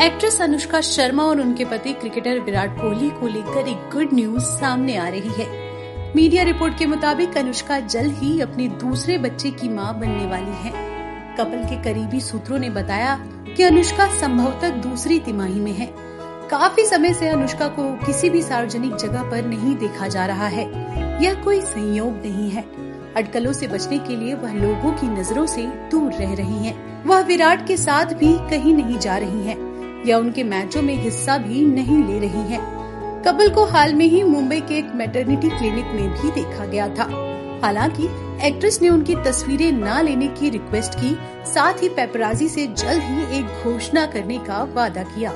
Actress Anushka Sharma और उनके पति क्रिकेटर विराट कोहली को लेकर एक गुड न्यूज़ सामने आ रही है। मीडिया रिपोर्ट के मुताबिक अनुष्का जल्द ही अपने दूसरे बच्चे की माँ बनने वाली है। कपल के करीबी सूत्रों ने बताया कि अनुष्का संभवतः दूसरी तिमाही में है। काफ़ी समय से अनुष्का को किसी भी सार्वजनिक जगह पर नहीं देखा जा रहा है। यह कोई संयोग नहीं है। अटकलों से बचने के लिए वह लोगों की नज़रों से दूर रह रही हैं। वह विराट के साथ भी कहीं नहीं जा रही हैं। या उनके मैचों में हिस्सा भी नहीं ले रही है। कपिल को हाल में ही मुंबई के एक मेटर्निटी क्लिनिक में भी देखा गया था। हालाँकि एक्ट्रेस ने उनकी तस्वीरें न लेने की रिक्वेस्ट की, साथ ही पेपराजी से जल्द ही एक घोषणा करने का वादा किया।